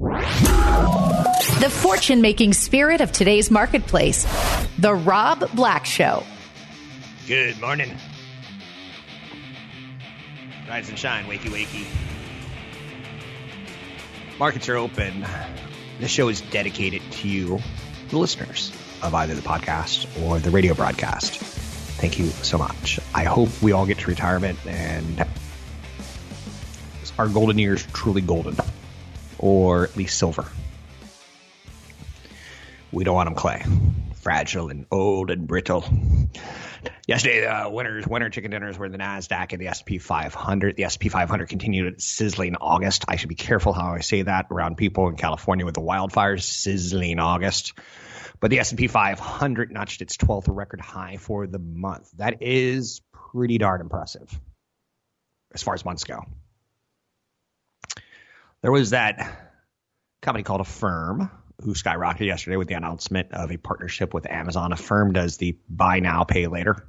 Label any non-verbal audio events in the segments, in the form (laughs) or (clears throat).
The fortune making spirit of today's marketplace. The Rob Black Show. Good morning. Rise and shine, wakey, wakey. Markets are open. This show is dedicated to you, the listeners of either the podcast or the radio broadcast. Thank you so much. I hope we all get to retirement and our golden years truly golden, or at least silver. We don't want them clay, fragile and old and brittle. Yesterday, the uh, winners, winner chicken dinners were the Nasdaq and the S&P 500. The S&P 500 continued its sizzling August. I should be careful how I say that around people in California with the wildfires. Sizzling August, but the S&P 500 notched its 12th record high for the month. That is pretty darn impressive as far as months go. There was that company called Affirm who skyrocketed yesterday with the announcement of a partnership with Amazon. Affirm does the buy now, pay later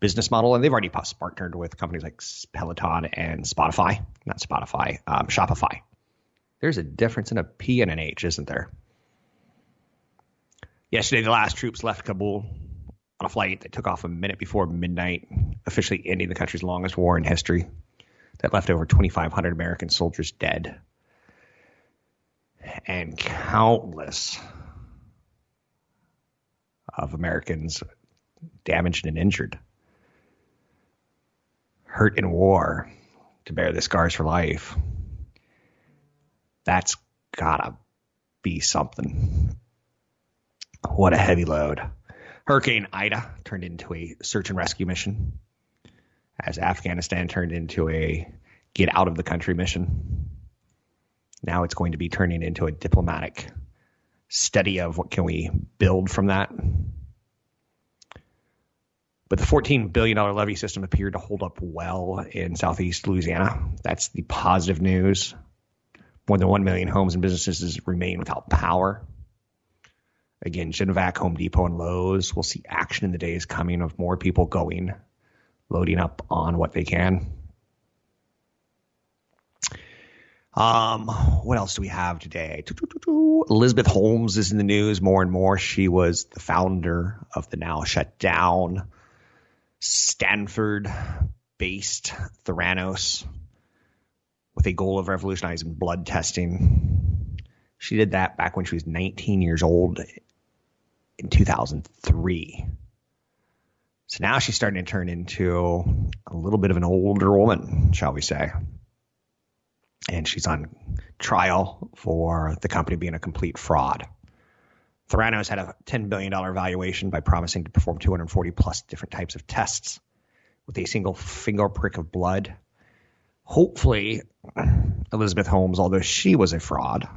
business model, and they've already partnered with companies like Peloton and Spotify, not Spotify, um, Shopify. There's a difference in a P and an H, isn't there? Yesterday, the last troops left Kabul on a flight that took off a minute before midnight, officially ending the country's longest war in history that left over 2,500 American soldiers dead and countless of Americans damaged and injured, hurt in war to bear the scars for life. That's gotta be something. What a heavy load. Hurricane Ida turned into a search and rescue mission as Afghanistan turned into a get out of the country mission. Now it's going to be turning into a diplomatic study of what can we build from that. But the $14 billion levee system appeared to hold up well in southeast Louisiana. That's the positive news. More than 1 million homes and businesses remain without power. Again, Generac, Home Depot, and Lowe's will see action in the days coming of more people going, loading up on what they can. Um, what else do we have today? Elizabeth Holmes is in the news more and more. She was the founder of the now shut down Stanford based Theranos with a goal of revolutionizing blood testing. She did that back when she was 19 years old in 2003. So now she's starting to turn into a little bit of an older woman, shall we say and she's on trial for the company being a complete fraud. Theranos had a $10 billion valuation by promising to perform 240 plus different types of tests with a single finger prick of blood. Hopefully, Elizabeth Holmes, although she was a fraud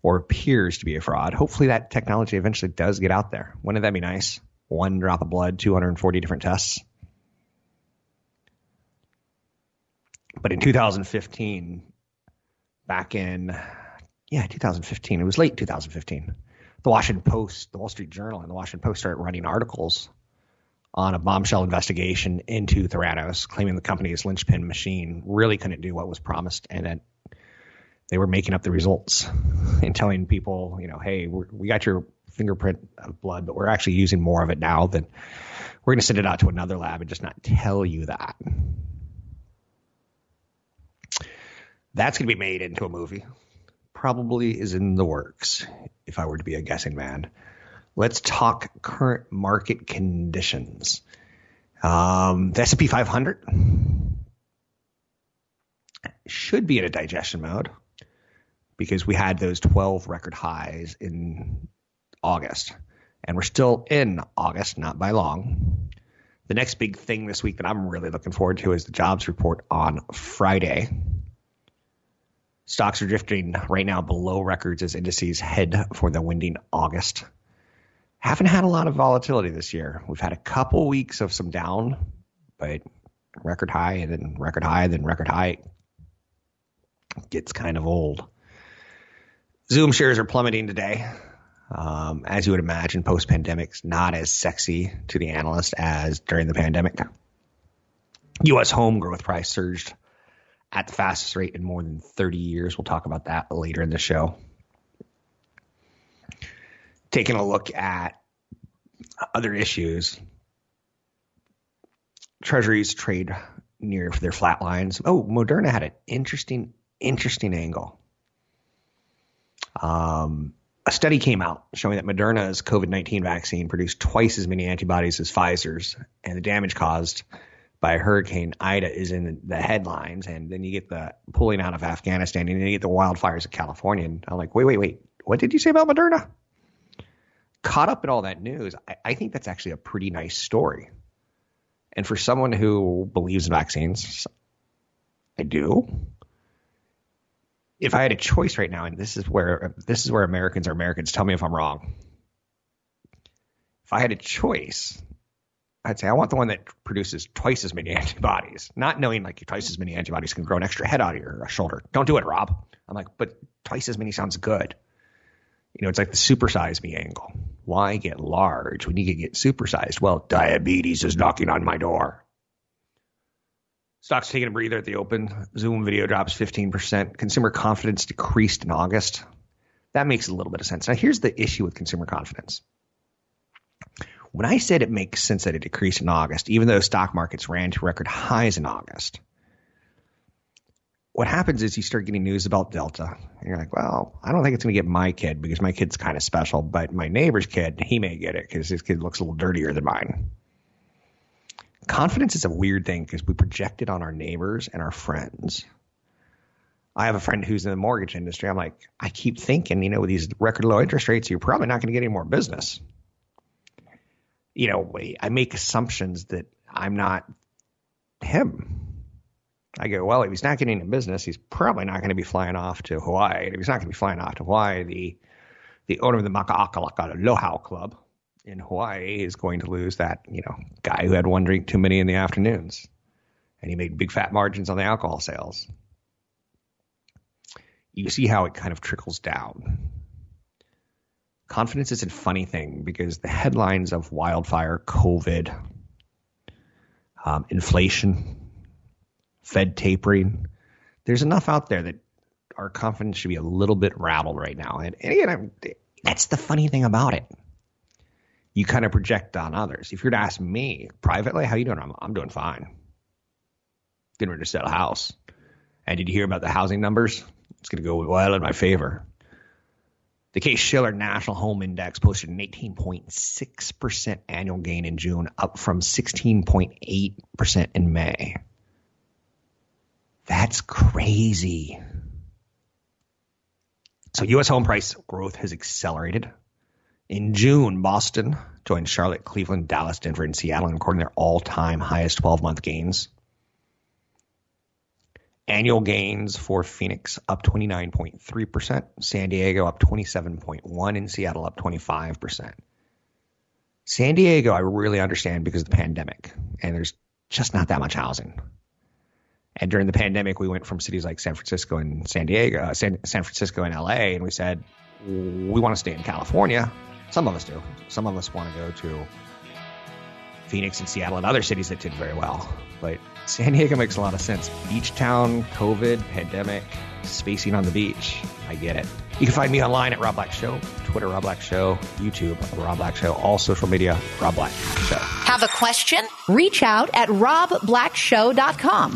or appears to be a fraud, hopefully that technology eventually does get out there. Wouldn't that be nice? One drop of blood, 240 different tests. But in 2015, back in yeah 2015 it was late 2015 the washington post the wall street journal and the washington post started running articles on a bombshell investigation into theranos claiming the company's linchpin machine really couldn't do what was promised and that they were making up the results (laughs) and telling people you know hey we got your fingerprint of blood but we're actually using more of it now than we're going to send it out to another lab and just not tell you that That's going to be made into a movie. Probably is in the works, if I were to be a guessing man. Let's talk current market conditions. Um, the S&P 500 should be in a digestion mode because we had those 12 record highs in August. And we're still in August, not by long. The next big thing this week that I'm really looking forward to is the jobs report on Friday. Stocks are drifting right now below records as indices head for the winding August. Haven't had a lot of volatility this year. We've had a couple weeks of some down, but record high and then record high, then record high. Gets kind of old. Zoom shares are plummeting today. Um, as you would imagine, post pandemic's not as sexy to the analyst as during the pandemic. U.S. home growth price surged at the fastest rate in more than 30 years. We'll talk about that later in the show. Taking a look at other issues, treasuries trade near their flat lines. Oh, Moderna had an interesting, interesting angle. Um, a study came out showing that Moderna's COVID 19 vaccine produced twice as many antibodies as Pfizer's, and the damage caused by Hurricane Ida is in the headlines, and then you get the pulling out of Afghanistan, and then you get the wildfires of California. And I'm like, wait, wait, wait, what did you say about Moderna? Caught up in all that news, I, I think that's actually a pretty nice story. And for someone who believes in vaccines, I do. If I had a choice right now, and this is where this is where Americans are Americans, tell me if I'm wrong. If I had a choice, I'd say I want the one that produces twice as many (laughs) antibodies, not knowing like twice as many antibodies can grow an extra head out of your shoulder. Don't do it, Rob. I'm like, but twice as many sounds good. You know, it's like the supersize me angle. Why get large when you can get supersized? Well, diabetes is knocking on my door. Stocks taking a breather at the open. Zoom video drops 15%. Consumer confidence decreased in August. That makes a little bit of sense. Now, here's the issue with consumer confidence when I said it makes sense that it decreased in August, even though stock markets ran to record highs in August, what happens is you start getting news about Delta. And you're like, well, I don't think it's going to get my kid because my kid's kind of special, but my neighbor's kid, he may get it because his kid looks a little dirtier than mine. Confidence is a weird thing because we project it on our neighbors and our friends. I have a friend who's in the mortgage industry. I'm like, I keep thinking, you know, with these record low interest rates, you're probably not going to get any more business you know, I make assumptions that I'm not him. I go, well, if he's not getting in business, he's probably not going to be flying off to Hawaii. If he's not going to be flying off to Hawaii, the the owner of the Maka'akalaka Luau Club in Hawaii is going to lose that, you know, guy who had one drink too many in the afternoons. And he made big fat margins on the alcohol sales. You see how it kind of trickles down confidence is a funny thing because the headlines of wildfire, COVID, um, inflation, Fed tapering, there's enough out there that our confidence should be a little bit rattled right now. And, and again, I'm, that's the funny thing about it. You kind of project on others. If you're to ask me privately, how you doing? I'm, I'm doing fine. Getting ready to sell a house. And did you hear about the housing numbers? It's going to go well in my favor. The Case Shiller National Home Index posted an 18.6% annual gain in June, up from 16.8% in May. That's crazy. So U.S. home price growth has accelerated. In June, Boston joined Charlotte, Cleveland, Dallas, Denver, and Seattle in recording their all-time highest 12-month gains. Annual gains for Phoenix up 29.3%, San Diego up 27.1 and Seattle up 25%. San Diego I really understand because of the pandemic and there's just not that much housing. And during the pandemic we went from cities like San Francisco and San Diego, uh, San, San Francisco and LA and we said we want to stay in California. Some of us do. Some of us want to go to Phoenix and Seattle and other cities that did very well. But San Diego makes a lot of sense. Beach town, COVID, pandemic, spacing on the beach. I get it. You can find me online at Rob Black Show, Twitter Rob Black Show, YouTube Rob Black Show, all social media Rob Black Show. Have a question? Reach out at robblackshow.com.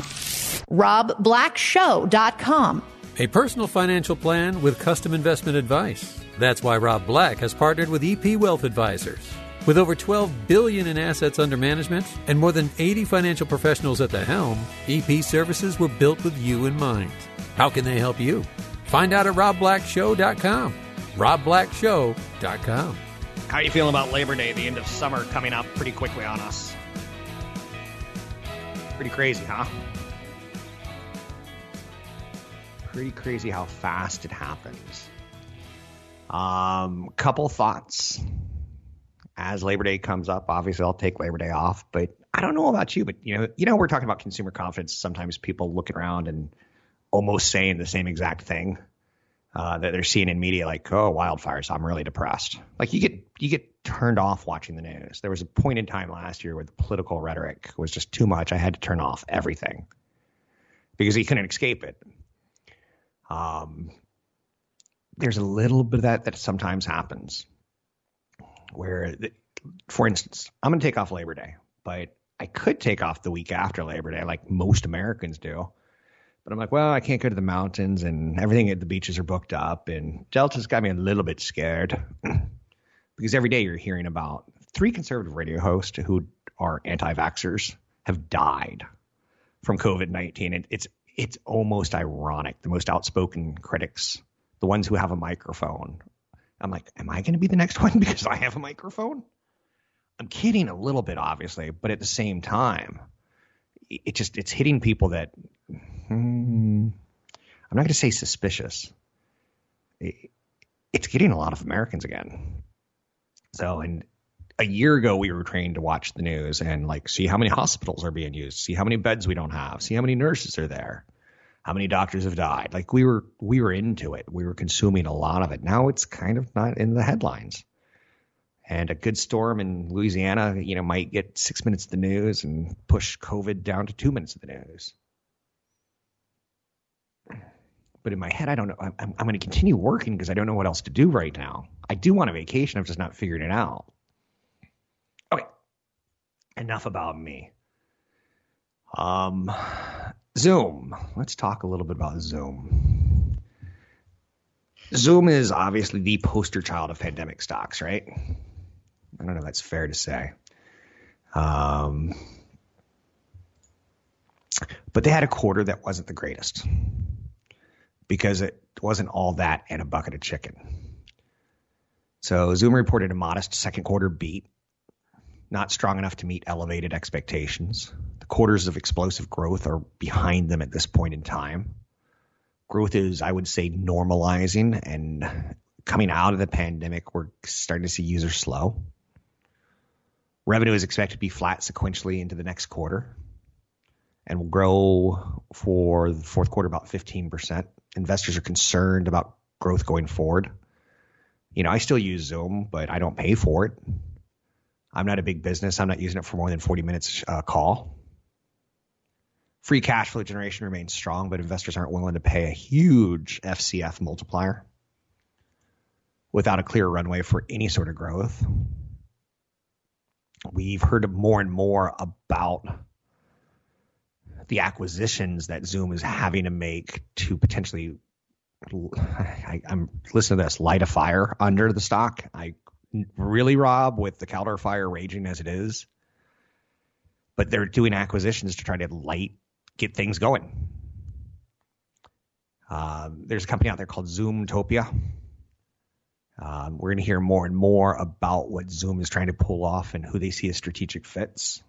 robblackshow.com. A personal financial plan with custom investment advice. That's why Rob Black has partnered with EP Wealth Advisors. With over 12 billion in assets under management and more than 80 financial professionals at the helm, EP services were built with you in mind. How can they help you? Find out at robblackshow.com. robblackshow.com. How are you feeling about Labor Day, the end of summer coming up pretty quickly on us? Pretty crazy, huh? pretty crazy how fast it happens. Um, couple thoughts as Labor Day comes up. Obviously, I'll take Labor Day off, but I don't know about you, but you know, you know, we're talking about consumer confidence. Sometimes people look around and almost saying the same exact thing uh, that they're seeing in media, like, "Oh, wildfires! I'm really depressed." Like you get you get turned off watching the news. There was a point in time last year where the political rhetoric was just too much. I had to turn off everything because you couldn't escape it. Um, there's a little bit of that that sometimes happens where, for instance, I'm going to take off Labor Day, but I could take off the week after Labor Day, like most Americans do. But I'm like, well, I can't go to the mountains and everything at the beaches are booked up. And Delta's got me a little bit scared (clears throat) because every day you're hearing about three conservative radio hosts who are anti vaxxers have died from COVID 19. And it's, it's almost ironic. The most outspoken critics, the ones who have a microphone. I'm like, am I going to be the next (laughs) one because I have a microphone? I'm kidding a little bit, obviously, but at the same time, it just it's hitting people that hmm, I'm not going to say suspicious. It, it's getting a lot of Americans again. So, and a year ago, we were trained to watch the news and like see how many hospitals are being used, see how many beds we don't have, see how many nurses are there, how many doctors have died. Like we were, we were into it. We were consuming a lot of it. Now it's kind of not in the headlines. And a good storm in Louisiana, you know, might get six minutes of the news and push COVID down to two minutes of the news. But in my head, I don't know. I'm, I'm going to continue working because I don't know what else to do right now. I do want a vacation. I've just not figured it out. Okay. Enough about me. Um, Zoom. Let's talk a little bit about Zoom. Zoom is obviously the poster child of pandemic stocks, right? I don't know if that's fair to say. Um, but they had a quarter that wasn't the greatest because it wasn't all that and a bucket of chicken. So Zoom reported a modest second quarter beat, not strong enough to meet elevated expectations. The quarters of explosive growth are behind them at this point in time. Growth is, I would say, normalizing and coming out of the pandemic, we're starting to see users slow. Revenue is expected to be flat sequentially into the next quarter and will grow for the fourth quarter about 15%. Investors are concerned about growth going forward. You know, I still use Zoom, but I don't pay for it. I'm not a big business. I'm not using it for more than 40 minutes uh, call. Free cash flow generation remains strong, but investors aren't willing to pay a huge FCF multiplier without a clear runway for any sort of growth we've heard more and more about the acquisitions that Zoom is having to make to potentially. I, am listening to this light a fire under the stock. I really, Rob, with the Caldor fire raging as it is, but they're doing acquisitions to try to light get things going. Um, there's a company out there called Zoomtopia um, we're going to hear more and more about what Zoom is trying to pull off and who they see as strategic fits.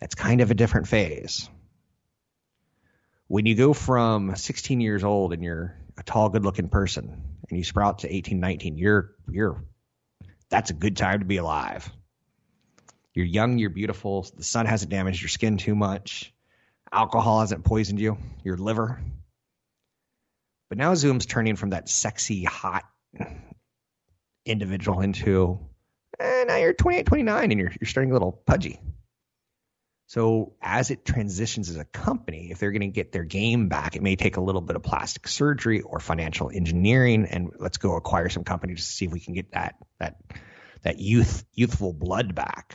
That's kind of a different phase. When you go from 16 years old and you're a tall, good-looking person, and you sprout to 18, 19, you're you're that's a good time to be alive. You're young, you're beautiful. The sun hasn't damaged your skin too much. Alcohol hasn't poisoned you, your liver. But now Zoom's turning from that sexy, hot individual into eh, now you're 28, 29 and you're, you're starting a little pudgy. So as it transitions as a company, if they're going to get their game back, it may take a little bit of plastic surgery or financial engineering, and let's go acquire some companies to see if we can get that that that youth youthful blood back.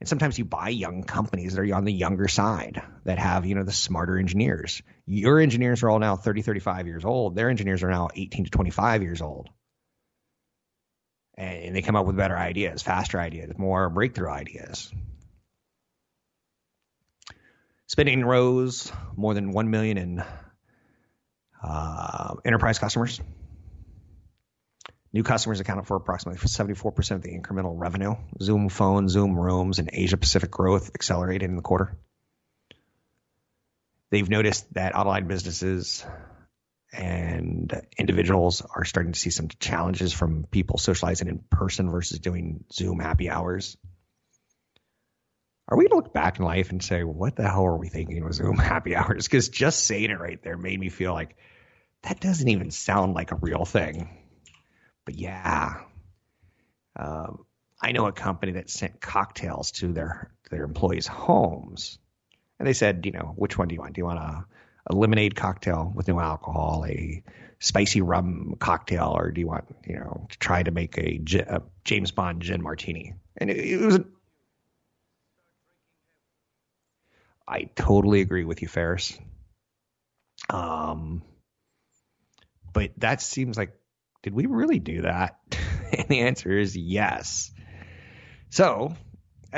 And sometimes you buy young companies that are on the younger side that have, you know, the smarter engineers. Your engineers are all now 30, 35 years old. Their engineers are now 18 to 25 years old and they come up with better ideas, faster ideas, more breakthrough ideas. Spending rose more than 1 million in uh, enterprise customers. New customers accounted for approximately 74% of the incremental revenue. Zoom Phone, Zoom Rooms, and Asia Pacific growth accelerated in the quarter. They've noticed that online businesses and individuals are starting to see some challenges from people socializing in person versus doing Zoom happy hours. Are we going to look back in life and say, what the hell are we thinking with Zoom (laughs) happy hours? Because just saying it right there made me feel like that doesn't even sound like a real thing. But yeah, um, I know a company that sent cocktails to their their employees' homes, and they said, you know, which one do you want? Do you want a, a lemonade cocktail with no alcohol, a spicy rum cocktail, or do you want, you know, to try to make a, a James Bond gin martini? And it, it was. I totally agree with you, Ferris. Um, but that seems like, did we really do that? (laughs) and the answer is yes. So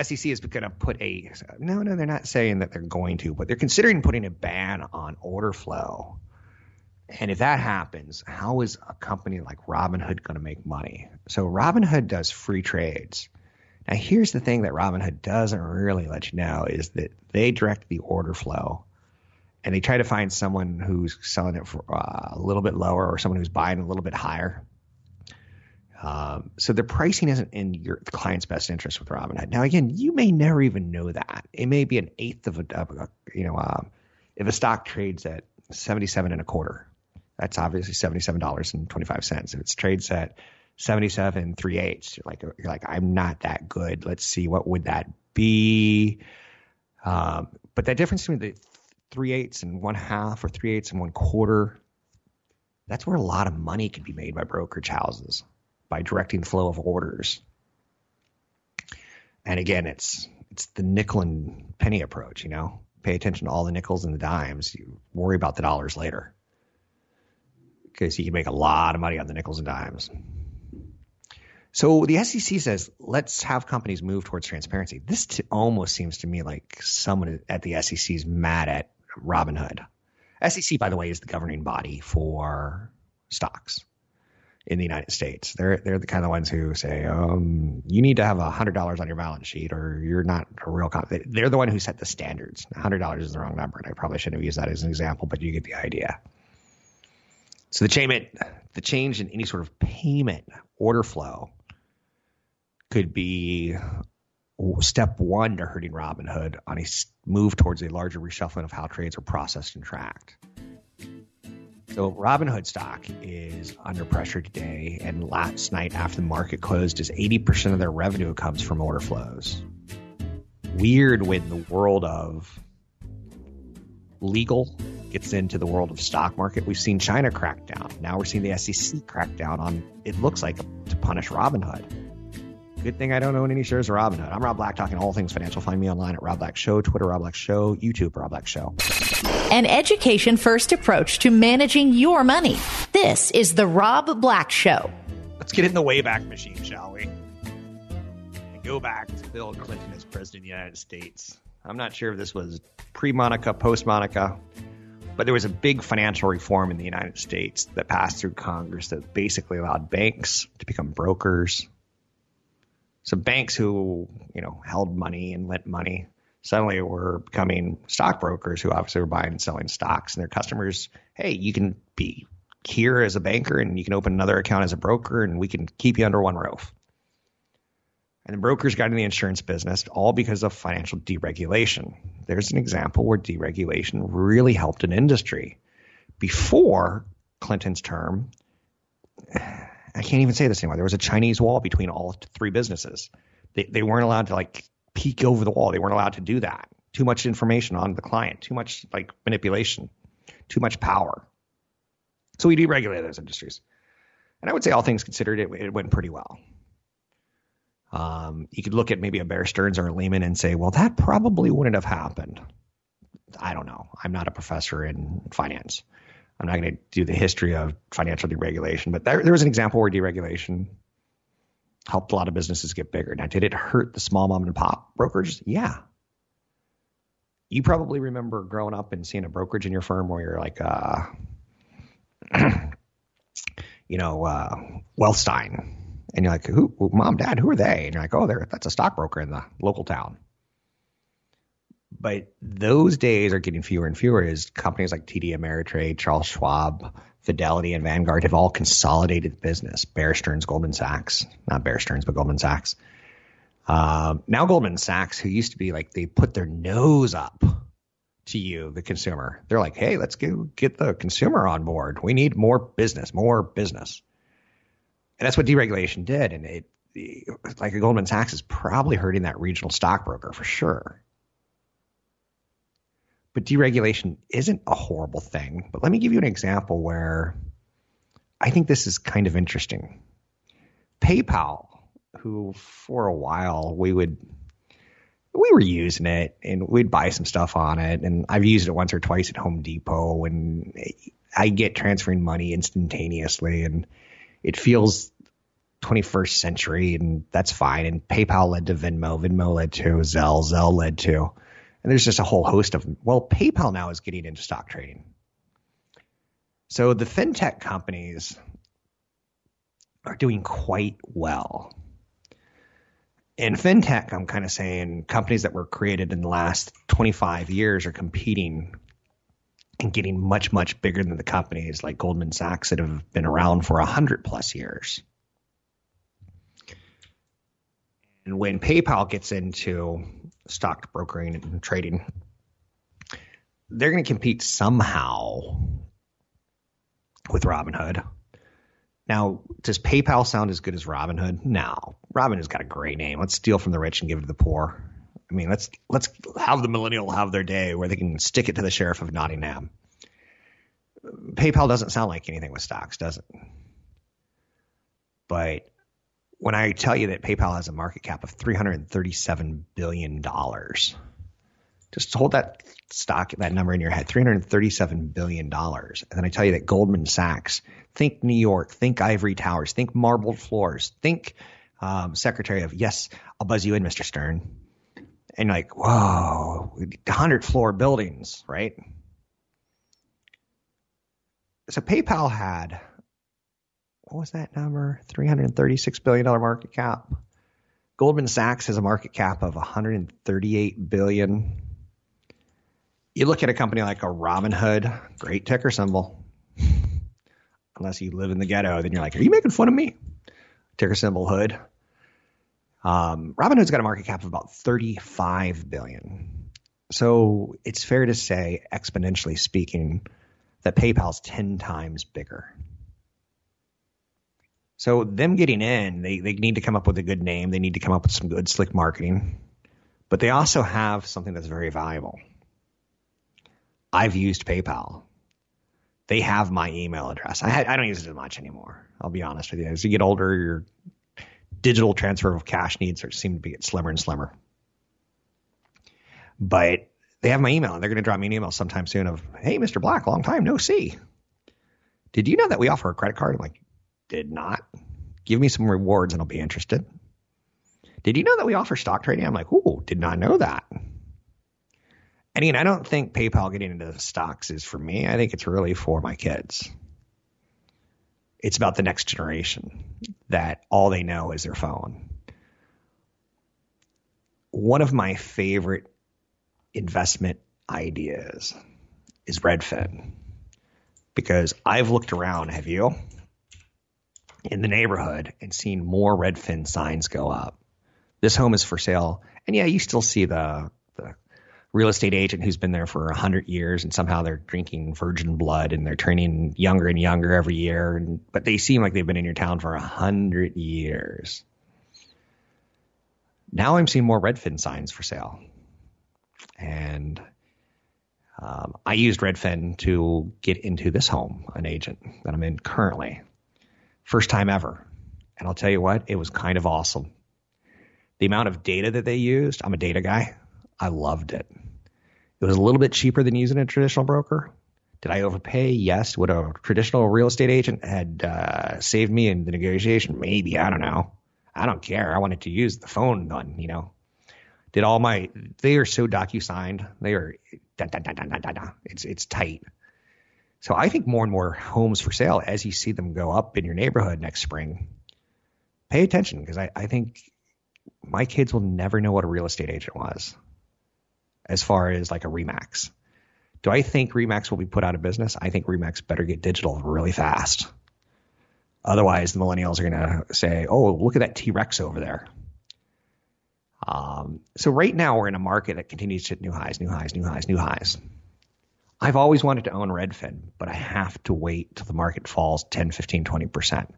SEC is going to put a no, no, they're not saying that they're going to, but they're considering putting a ban on order flow. And if that happens, how is a company like Robinhood going to make money? So Robinhood does free trades. Now here's the thing that Robinhood doesn't really let you know is that they direct the order flow and they try to find someone who's selling it for uh, a little bit lower or someone who's buying a little bit higher. Um, so the pricing isn't in your client's best interest with Robinhood. Now, again, you may never even know that. It may be an eighth of a, of a you know, um, if a stock trades at 77 and a quarter, that's obviously $77.25. If it trades at 77 three eighths, you're like, you're like, I'm not that good. Let's see, what would that be? Um, but that difference between the three eighths and one half or three eighths and one quarter, that's where a lot of money can be made by brokerage houses by directing the flow of orders. And again, it's it's the nickel and penny approach, you know. Pay attention to all the nickels and the dimes. You worry about the dollars later. Because you can make a lot of money on the nickels and dimes. So the SEC says, let's have companies move towards transparency. This t- almost seems to me like someone at the SEC is mad at Robinhood. SEC, by the way, is the governing body for stocks in the United States. They're they're the kind of ones who say, um, you need to have hundred dollars on your balance sheet, or you're not a real. company. they're the one who set the standards. hundred dollars is the wrong number, and I probably shouldn't have used that as an example, but you get the idea. So the change, the change in any sort of payment order flow could be step one to hurting Robinhood on a move towards a larger reshuffling of how trades are processed and tracked. So Robinhood stock is under pressure today, and last night after the market closed, is 80% of their revenue comes from order flows. Weird when the world of legal gets into the world of stock market. We've seen China crack down. Now we're seeing the SEC crack down on it looks like to punish Robinhood. Good thing I don't own any shares of Robinhood. I'm Rob Black, talking all things financial. Find me online at Rob Black Show, Twitter Rob Black Show, YouTube Rob Black Show. An education first approach to managing your money. This is the Rob Black Show. Let's get in the Wayback Machine, shall we? And go back to Bill Clinton as president of the United States. I'm not sure if this was pre Monica, post Monica, but there was a big financial reform in the United States that passed through Congress that basically allowed banks to become brokers so banks who, you know, held money and lent money suddenly were becoming stockbrokers who obviously were buying and selling stocks and their customers, hey, you can be here as a banker and you can open another account as a broker and we can keep you under one roof. And the brokers got in the insurance business all because of financial deregulation. There's an example where deregulation really helped an industry. Before Clinton's term, I can't even say this anymore. There was a Chinese wall between all three businesses. They, they weren't allowed to like peek over the wall. They weren't allowed to do that. Too much information on the client, too much like manipulation, too much power. So we deregulated those industries. And I would say all things considered, it, it went pretty well. Um, you could look at maybe a Bear Stearns or a Lehman and say, well, that probably wouldn't have happened. I don't know. I'm not a professor in finance. I'm not going to do the history of financial deregulation, but there, there was an example where deregulation helped a lot of businesses get bigger. Now, did it hurt the small mom and pop brokers? Yeah. You probably remember growing up and seeing a brokerage in your firm where you're like, uh, (clears throat) you know, uh, Wealthstein. And you're like, who, mom, dad, who are they? And you're like, oh, they're, that's a stockbroker in the local town. But those days are getting fewer and fewer as companies like TD Ameritrade, Charles Schwab, Fidelity, and Vanguard have all consolidated the business. Bear Stearns, Goldman Sachs, not Bear Stearns, but Goldman Sachs. Um, now Goldman Sachs, who used to be like they put their nose up to you, the consumer. They're like, hey, let's go get the consumer on board. We need more business, more business. And that's what deregulation did. And it, like Goldman Sachs is probably hurting that regional stockbroker for sure. But deregulation isn't a horrible thing. But let me give you an example where I think this is kind of interesting. PayPal, who for a while we would we were using it and we'd buy some stuff on it and I've used it once or twice at Home Depot and I get transferring money instantaneously and it feels 21st century and that's fine and PayPal led to Venmo, Venmo led to Zelle, Zelle led to and there's just a whole host of them. Well, PayPal now is getting into stock trading. So the fintech companies are doing quite well in fintech, I'm kind of saying companies that were created in the last 25 years are competing and getting much, much bigger than the companies like Goldman Sachs that have been around for 100 plus years. And when PayPal gets into stock brokering and trading, they're going to compete somehow with Robinhood now, does PayPal sound as good as Robinhood? No. Robinhood's got a great name. Let's steal from the rich and give it to the poor. I mean, let's let's have the millennial have their day where they can stick it to the sheriff of Nottingham. PayPal doesn't sound like anything with stocks, does it? But when I tell you that PayPal has a market cap of $337 billion, just hold that stock, that number in your head, $337 billion. And then I tell you that Goldman Sachs, think New York, think ivory towers, think marbled floors, think um, Secretary of, yes, I'll buzz you in, Mr. Stern. And like, whoa, 100 floor buildings, right? So PayPal had, what was that number? $336 billion market cap. Goldman Sachs has a market cap of 138 billion you look at a company like a Robinhood, great ticker symbol. (laughs) Unless you live in the ghetto, then you're like, are you making fun of me? Ticker symbol hood. Um, Robinhood's got a market cap of about 35 billion. So it's fair to say, exponentially speaking, that PayPal's 10 times bigger. So them getting in, they, they need to come up with a good name. They need to come up with some good slick marketing. But they also have something that's very valuable. I've used PayPal. They have my email address. I, I don't use it as much anymore. I'll be honest with you. As you get older, your digital transfer of cash needs seem to be get slimmer and slimmer. But they have my email, and they're going to drop me an email sometime soon of, "Hey, Mr. Black, long time no see. Did you know that we offer a credit card?" I'm like, "Did not. Give me some rewards, and I'll be interested." Did you know that we offer stock trading? I'm like, "Ooh, did not know that." And again, I don't think PayPal getting into stocks is for me. I think it's really for my kids. It's about the next generation that all they know is their phone. One of my favorite investment ideas is Redfin because I've looked around, have you? In the neighborhood and seen more Redfin signs go up. This home is for sale. And yeah, you still see the the real estate agent who's been there for a hundred years and somehow they're drinking virgin blood and they're turning younger and younger every year. And, but they seem like they've been in your town for a hundred years. Now I'm seeing more Redfin signs for sale. And um, I used Redfin to get into this home, an agent that I'm in currently. First time ever. And I'll tell you what, it was kind of awesome. The amount of data that they used, I'm a data guy. I loved it. It was a little bit cheaper than using a traditional broker. Did I overpay? Yes. Would a traditional real estate agent had uh, saved me in the negotiation? Maybe. I don't know. I don't care. I wanted to use the phone one, you know. Did all my they are so docu signed. They are da, da, da, da, da, da, da. it's it's tight. So I think more and more homes for sale as you see them go up in your neighborhood next spring. Pay attention because I, I think my kids will never know what a real estate agent was as far as like a Remax. Do I think Remax will be put out of business? I think Remax better get digital really fast. Otherwise, the millennials are going to say, oh, look at that T Rex over there. Um, so right now we're in a market that continues to hit new highs, new highs, new highs, new highs. I've always wanted to own Redfin, but I have to wait till the market falls 10, 15, 20%.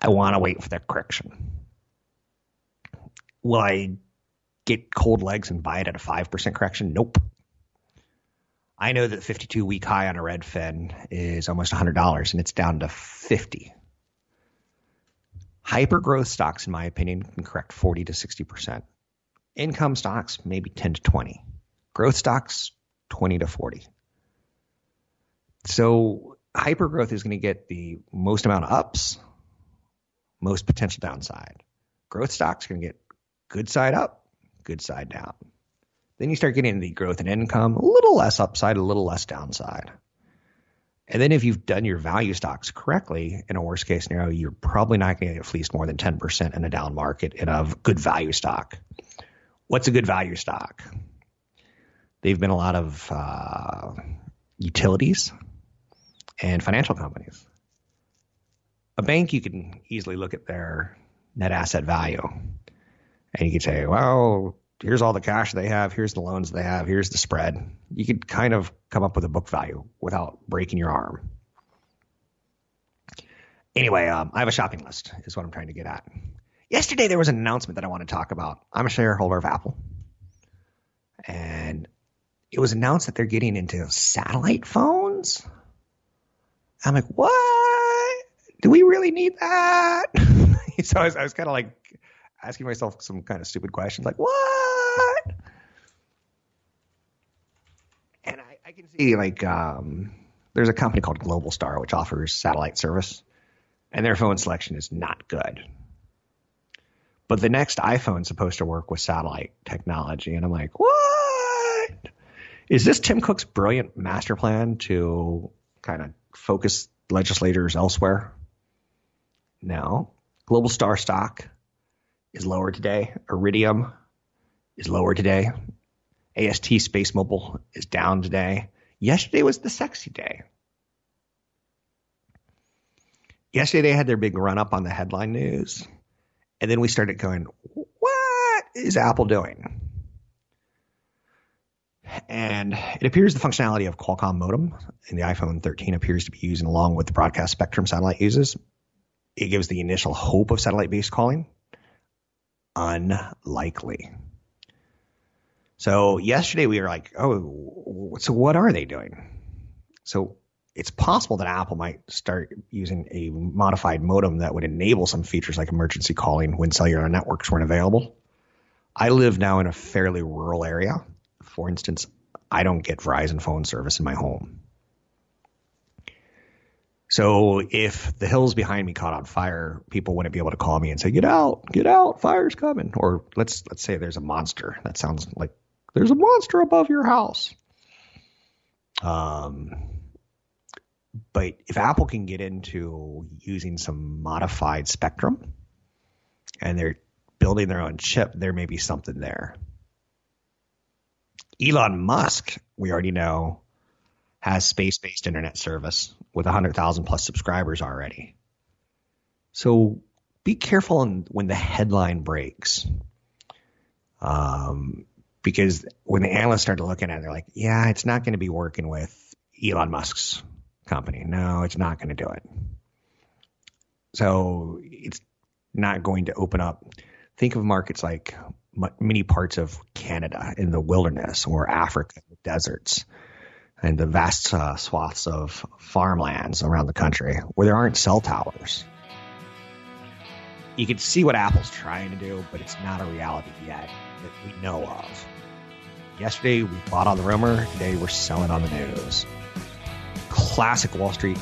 I want to wait for that correction. Will I get cold legs and buy it at a 5% correction? Nope. I know that the 52 week high on a Redfin is almost $100 and it's down to 50. Hyper growth stocks, in my opinion, can correct 40 to 60%. Income stocks, maybe 10 to 20. Growth stocks, 20 to 40. So hyper growth is going to get the most amount of ups, most potential downside. Growth stocks are going to get good side up, good side down. Then you start getting the growth in income, a little less upside, a little less downside. And then if you've done your value stocks correctly, in a worst case scenario, you're probably not going to get fleeced more than 10% in a down market in a good value stock. What's a good value stock? They've been a lot of uh, utilities and financial companies. A bank, you can easily look at their net asset value and you can say, well, here's all the cash they have, here's the loans they have, here's the spread. You could kind of come up with a book value without breaking your arm. Anyway, um, I have a shopping list, is what I'm trying to get at. Yesterday, there was an announcement that I want to talk about. I'm a shareholder of Apple. And it was announced that they're getting into satellite phones. I'm like, what? Do we really need that? (laughs) so I was, was kind of like asking myself some kind of stupid questions, like, what? And I, I can see, like, um, there's a company called Globalstar which offers satellite service, and their phone selection is not good. But the next iPhone is supposed to work with satellite technology, and I'm like, what? Is this Tim Cook's brilliant master plan to kind of focus legislators elsewhere? No. Globalstar stock is lower today. Iridium is lower today. AST SpaceMobile is down today. Yesterday was the sexy day. Yesterday they had their big run up on the headline news. And then we started going, what is Apple doing? And it appears the functionality of Qualcomm modem in the iPhone 13 appears to be using along with the broadcast spectrum satellite uses. It gives the initial hope of satellite based calling unlikely. So yesterday we were like, oh, so what are they doing? So it's possible that Apple might start using a modified modem that would enable some features like emergency calling when cellular networks weren't available. I live now in a fairly rural area. For instance, I don't get Verizon phone service in my home. So if the hills behind me caught on fire, people wouldn't be able to call me and say, "Get out, get out, fire's coming." Or let's let's say there's a monster. That sounds like there's a monster above your house. Um, but if Apple can get into using some modified spectrum, and they're building their own chip, there may be something there. Elon Musk, we already know, has space based internet service with 100,000 plus subscribers already. So be careful when the headline breaks. Um, because when the analysts started looking at it, they're like, yeah, it's not going to be working with Elon Musk's company. No, it's not going to do it. So it's not going to open up. Think of markets like many parts of Canada in the wilderness or Africa, in the deserts and the vast uh, swaths of farmlands around the country where there aren't cell towers. You can see what Apple's trying to do, but it's not a reality yet that we know of. Yesterday we bought on the rumor, today we're selling on the news. Classic Wall Street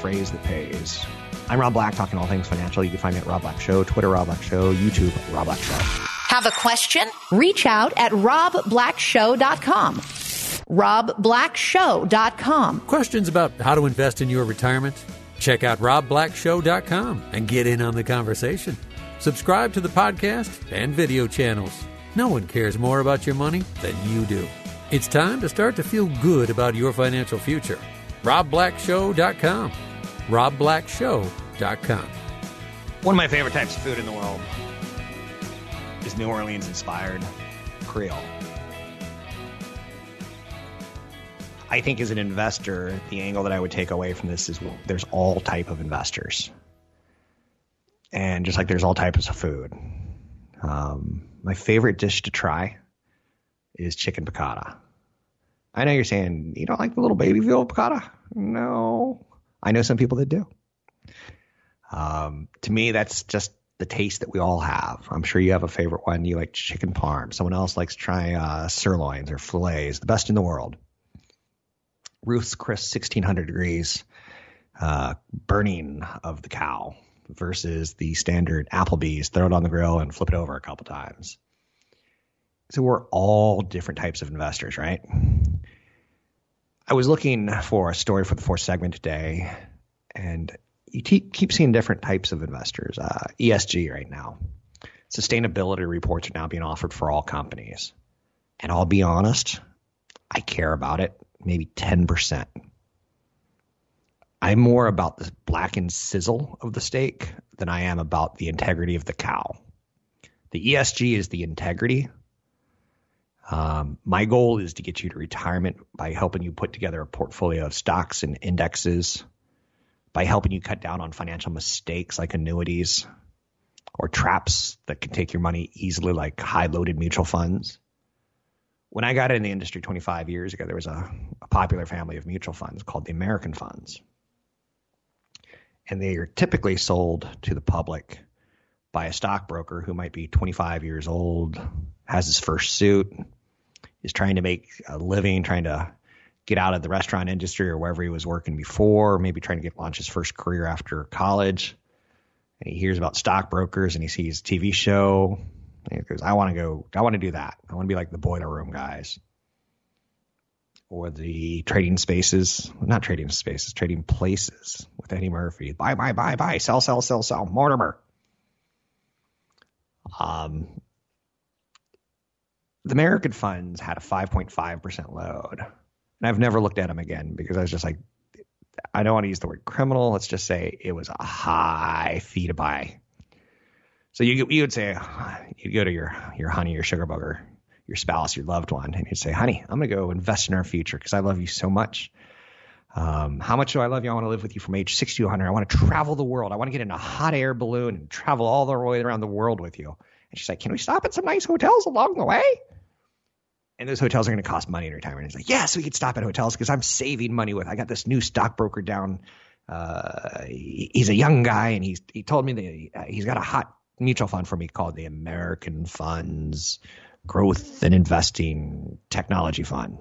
phrase that pays. I'm Rob Black, talking all things financial. You can find me at Rob Black Show, Twitter Rob Black Show, YouTube Rob Black Show. Have a question? Reach out at robblackshow.com robblackshow.com. Questions about how to invest in your retirement? Check out robblackshow.com and get in on the conversation. Subscribe to the podcast and video channels. No one cares more about your money than you do. It's time to start to feel good about your financial future. RobBlackShow.com. RobBlackShow.com. One of my favorite types of food in the world is New Orleans inspired Creole. I think as an investor, the angle that I would take away from this is there's all type of investors. And just like there's all types of food. Um, my favorite dish to try is chicken piccata. I know you're saying you don't like the little baby veal piccata. No, I know some people that do. Um, to me, that's just the taste that we all have. I'm sure you have a favorite one. You like chicken parm. Someone else likes to try uh, sirloins or fillets, the best in the world. Ruth's Chris 1600 degrees uh, burning of the cow versus the standard Applebee's, throw it on the grill and flip it over a couple times. So we're all different types of investors, right? I was looking for a story for the fourth segment today, and you keep seeing different types of investors. Uh, ESG right now, sustainability reports are now being offered for all companies. And I'll be honest, I care about it maybe 10%. I'm more about the black and sizzle of the steak than I am about the integrity of the cow. The ESG is the integrity. Um, my goal is to get you to retirement by helping you put together a portfolio of stocks and indexes, by helping you cut down on financial mistakes like annuities or traps that can take your money easily, like high loaded mutual funds when I got in the industry 25 years ago, there was a, a, popular family of mutual funds called the American funds. And they are typically sold to the public by a stockbroker who might be 25 years old, has his first suit, is trying to make a living, trying to get out of the restaurant industry or wherever he was working before, maybe trying to get launch his first career after college. And he hears about stockbrokers and he sees TV show He goes, I want to go, I want to do that. I want to be like the boiler room guys or the trading spaces, not trading spaces, trading places with Eddie Murphy. Buy, buy, buy, buy, sell, sell, sell, sell. Mortimer. Um, the American funds had a 5.5% load. And I've never looked at them again because I was just like, I don't want to use the word criminal. Let's just say it was a high fee to buy. So you you would say you go to your your honey, your sugar bugger, your spouse, your loved one, and you'd say, "Honey, I'm gonna go invest in our future because I love you so much. Um, how much do I love you? I want to live with you from age 60 to 100. I want to travel the world. I want to get in a hot air balloon and travel all the way around the world with you." And she's like, "Can we stop at some nice hotels along the way?" And those hotels are going to cost money in retirement. He's like, "Yes, we could stop at hotels because I'm saving money with. I got this new stockbroker down." Uh, he's a young guy, and he's he told me that he, uh, he's got a hot mutual fund for me called the American Funds Growth and Investing Technology Fund.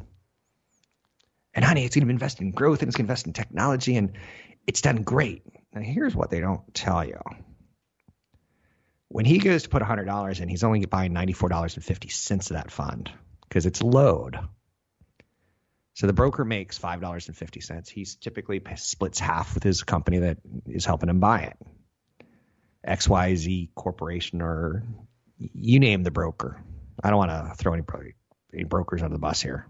And honey, it's going to invest in growth and it's going to invest in technology and it's done great. And here's what they don't tell you. When he goes to put $100 in, he's only buying $94.50 of that fund because it's load. So the broker makes $5.50. He's typically splits half with his company that is helping him buy it. XYZ Corporation or you name the broker. I don't want to throw any, any brokers under the bus here.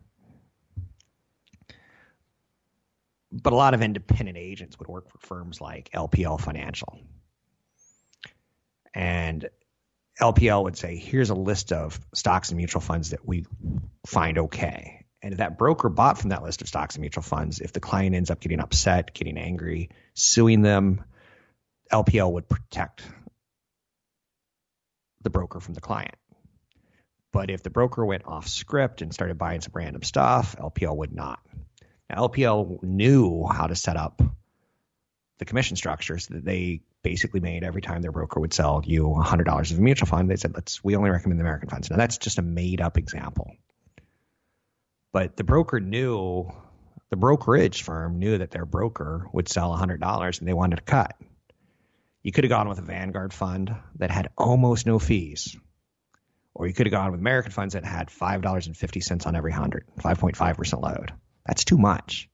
But a lot of independent agents would work for firms like LPL Financial. And LPL would say, here's a list of stocks and mutual funds that we find okay. And if that broker bought from that list of stocks and mutual funds, if the client ends up getting upset, getting angry, suing them, LPL would protect the broker from the client. But if the broker went off script and started buying some random stuff, LPL would not. Now, LPL knew how to set up the commission structures that they basically made every time their broker would sell you $100 of a mutual fund. They said, let's, we only recommend the American funds. Now, that's just a made up example. But the broker knew, the brokerage firm knew that their broker would sell $100 and they wanted to cut. You could have gone with a Vanguard fund that had almost no fees. Or you could have gone with American funds that had $5.50 on every 100, 5.5% load. That's too much.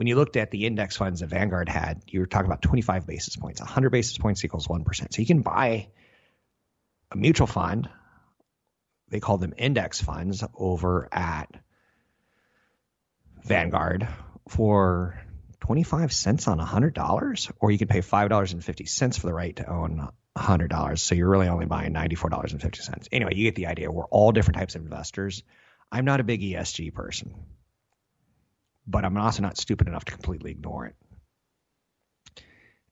When you looked at the index funds that Vanguard had, you were talking about 25 basis points. 100 basis points equals 1%. So you can buy a mutual fund they call them index funds over at Vanguard for 25 cents on $100, or you could pay $5.50 for the right to own $100. So you're really only buying $94.50. Anyway, you get the idea. We're all different types of investors. I'm not a big ESG person, but I'm also not stupid enough to completely ignore it.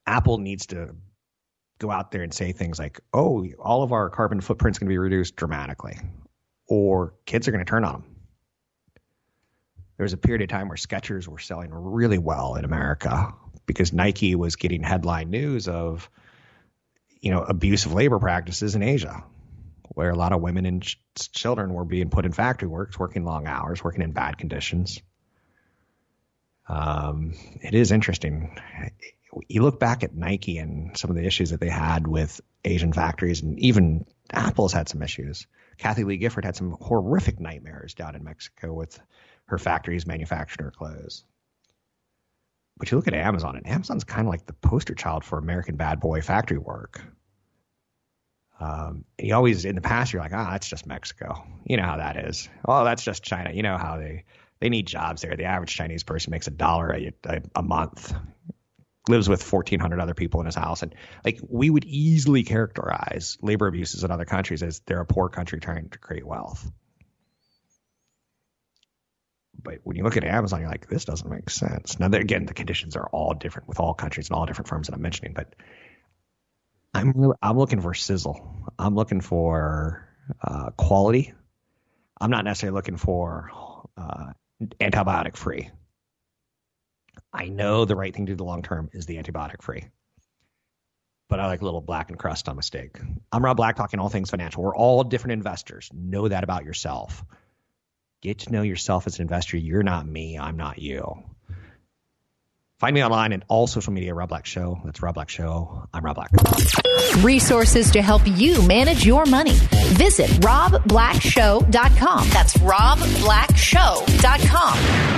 Apple needs to go out there and say things like, oh, all of our carbon footprint's going to be reduced dramatically, or kids are going to turn on them. There was a period of time where Skechers were selling really well in America because Nike was getting headline news of, you know, abusive labor practices in Asia, where a lot of women and ch- children were being put in factory works, working long hours, working in bad conditions. Um, it is interesting. You look back at Nike and some of the issues that they had with Asian factories, and even Apple's had some issues. Kathie Lee Gifford had some horrific nightmares down in Mexico with her factories manufacturing her clothes. But you look at Amazon, and Amazon's kind of like the poster child for American bad boy factory work. Um, you always, in the past, you're like, ah, that's just Mexico. You know how that is. Oh, that's just China. You know how they they need jobs there. The average Chinese person makes a dollar a, a, month, lives with 1,400 other people in his house, and like we would easily characterize labor abuses in other countries as they're a poor country trying to create wealth. But when you look at Amazon, you're like, this doesn't make sense. Now, again, the conditions are all different with all countries and all different firms that I'm mentioning, but I'm really, I'm looking for sizzle. I'm looking for uh, quality. I'm not necessarily looking for uh, antibiotic free. I know the right thing to do the long term is the antibiotic free. But I like a little black and crust on my steak. I'm Rob Black talking all things financial. We're all different investors. Know that about yourself. Get to know yourself as an investor. You're not me. I'm not you. Find me online and all social media, Rob Black Show. That's Rob Black Show. I'm Rob Black. Resources to help you manage your money. Visit robblackshow.com. That's robblackshow.com.